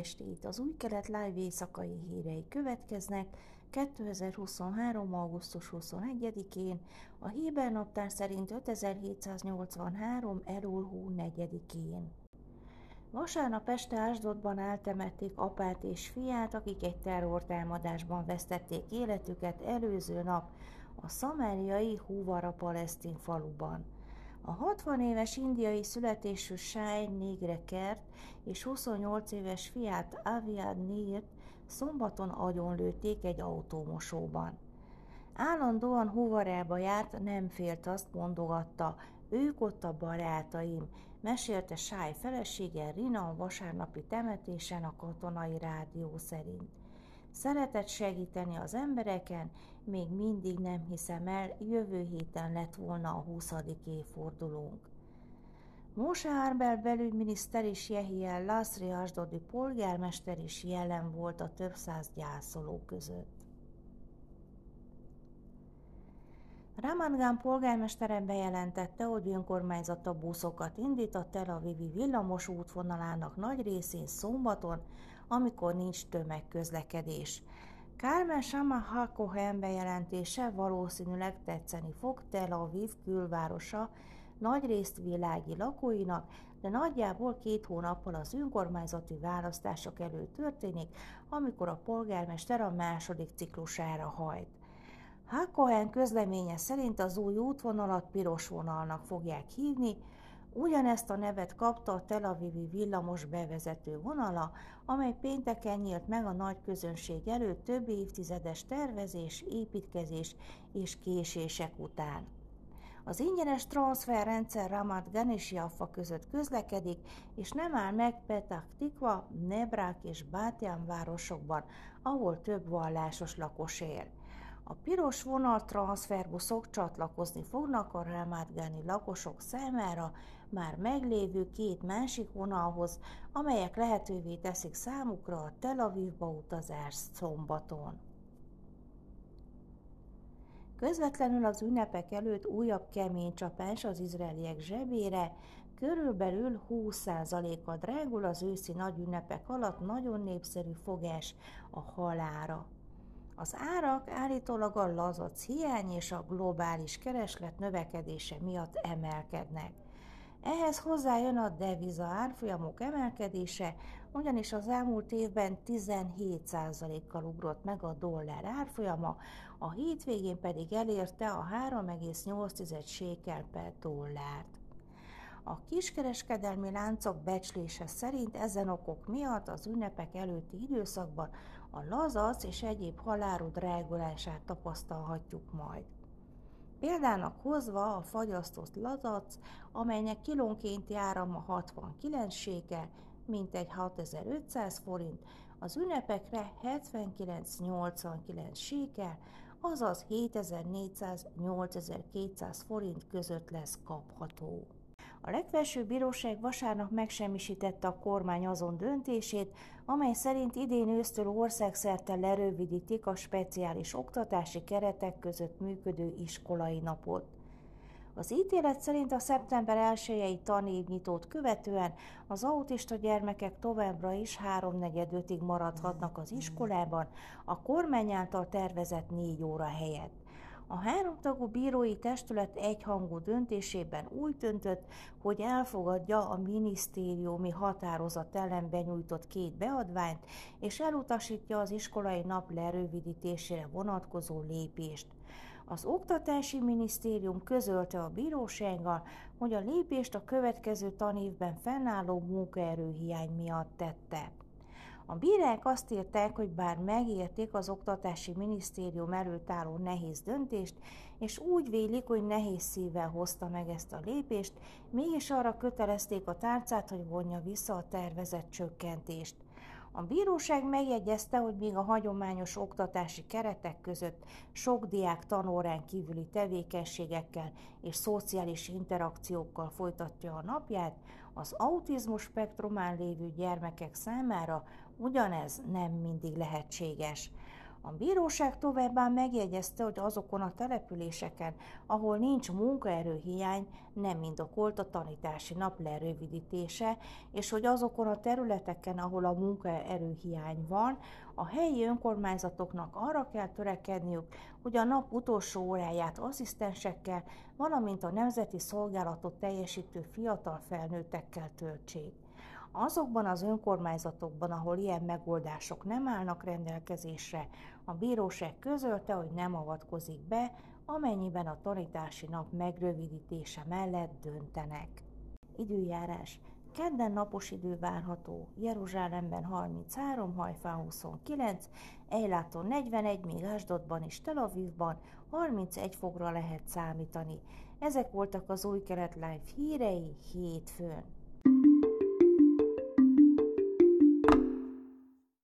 estét! Az új kelet live éjszakai hírei következnek 2023. augusztus 21-én, a Héber naptár szerint 5783. Elul hó 4-én. Vasárnap este Ásdodban eltemették apát és fiát, akik egy terrortámadásban vesztették életüket előző nap a szamáriai Húvara palesztin faluban. A 60 éves indiai születésű Shai Nigrekert és 28 éves fiát Aviad Nirt szombaton agyonlőtték egy autómosóban. Állandóan Huvarába járt, nem félt azt mondogatta, ők ott a barátaim, mesélte Sáj felesége Rina a vasárnapi temetésen a katonai rádió szerint. Szeretett segíteni az embereken, még mindig nem hiszem el, jövő héten lett volna a 20. évfordulónk. Moshe Arbel belügyminiszter és Jehiel Laszri Asdodi polgármester is jelen volt a több száz gyászoló között. Ramadgán polgármestere bejelentette, hogy önkormányzata buszokat indít a Tel Avivi villamos útvonalának nagy részén szombaton, amikor nincs tömegközlekedés. Kármen Sama Hakohen bejelentése valószínűleg tetszeni fog Tel Aviv külvárosa nagyrészt világi lakóinak, de nagyjából két hónappal az önkormányzati választások előtt történik, amikor a polgármester a második ciklusára hajt. Hakohen közleménye szerint az új útvonalat piros vonalnak fogják hívni, Ugyanezt a nevet kapta a Tel Avivi villamos bevezető vonala, amely pénteken nyílt meg a nagy közönség előtt több évtizedes tervezés, építkezés és késések után. Az ingyenes transferrendszer Ramat Gan és Jaffa között közlekedik, és nem áll meg Petah Tikva, Nebrák és Bátyán városokban, ahol több vallásos lakos él. A piros vonal transferbuszok csatlakozni fognak a Rámátgáni lakosok számára már meglévő két másik vonalhoz, amelyek lehetővé teszik számukra a Tel Avivba utazást szombaton. Közvetlenül az ünnepek előtt újabb kemény csapás az izraeliek zsebére, körülbelül 20%-a drágul az őszi nagy ünnepek alatt nagyon népszerű fogás a halára. Az árak állítólag a lazac hiány és a globális kereslet növekedése miatt emelkednek. Ehhez hozzájön a deviza árfolyamok emelkedése, ugyanis az elmúlt évben 17%-kal ugrott meg a dollár árfolyama, a hétvégén pedig elérte a 3,8 sékel per dollárt. A kiskereskedelmi láncok becslése szerint ezen okok miatt az ünnepek előtti időszakban a lazac és egyéb halárú drágulását tapasztalhatjuk majd. Példának hozva a fagyasztott lazac, amelynek kilónkénti árama 69 sékel, mintegy 6500 forint, az ünnepekre 79-89 sékel, azaz 7400-8200 forint között lesz kapható. A legfelsőbb bíróság vasárnap megsemmisítette a kormány azon döntését, amely szerint idén ősztől országszerte lerövidítik a speciális oktatási keretek között működő iskolai napot. Az ítélet szerint a szeptember 1-i tanév nyitót követően az autista gyermekek továbbra is háromnegyed maradhatnak az iskolában a kormány által tervezett négy óra helyett. A háromtagú bírói testület egyhangú döntésében úgy döntött, hogy elfogadja a minisztériumi határozat ellen benyújtott két beadványt, és elutasítja az iskolai nap lerövidítésére vonatkozó lépést. Az Oktatási Minisztérium közölte a bírósággal, hogy a lépést a következő tanévben fennálló munkaerőhiány miatt tette. A bírák azt írták, hogy bár megérték az Oktatási Minisztérium előtt álló nehéz döntést, és úgy vélik, hogy nehéz szívvel hozta meg ezt a lépést, mégis arra kötelezték a tárcát, hogy vonja vissza a tervezett csökkentést. A bíróság megjegyezte, hogy míg a hagyományos oktatási keretek között sok diák tanórán kívüli tevékenységekkel és szociális interakciókkal folytatja a napját, az autizmus spektrumán lévő gyermekek számára ugyanez nem mindig lehetséges. A bíróság továbbá megjegyezte, hogy azokon a településeken, ahol nincs munkaerőhiány, nem indokolt a tanítási nap lerövidítése, és hogy azokon a területeken, ahol a munkaerőhiány van, a helyi önkormányzatoknak arra kell törekedniük, hogy a nap utolsó óráját asszisztensekkel, valamint a nemzeti szolgálatot teljesítő fiatal felnőttekkel töltsék. Azokban az önkormányzatokban, ahol ilyen megoldások nem állnak rendelkezésre, a bíróság közölte, hogy nem avatkozik be, amennyiben a tanítási nap megrövidítése mellett döntenek. Időjárás. Kedden napos idő várható, Jeruzsálemben 33, Hajfán 29, Ejláton 41, még Ásdodban és Tel Avivban 31 fogra lehet számítani. Ezek voltak az új kelet live hírei hétfőn.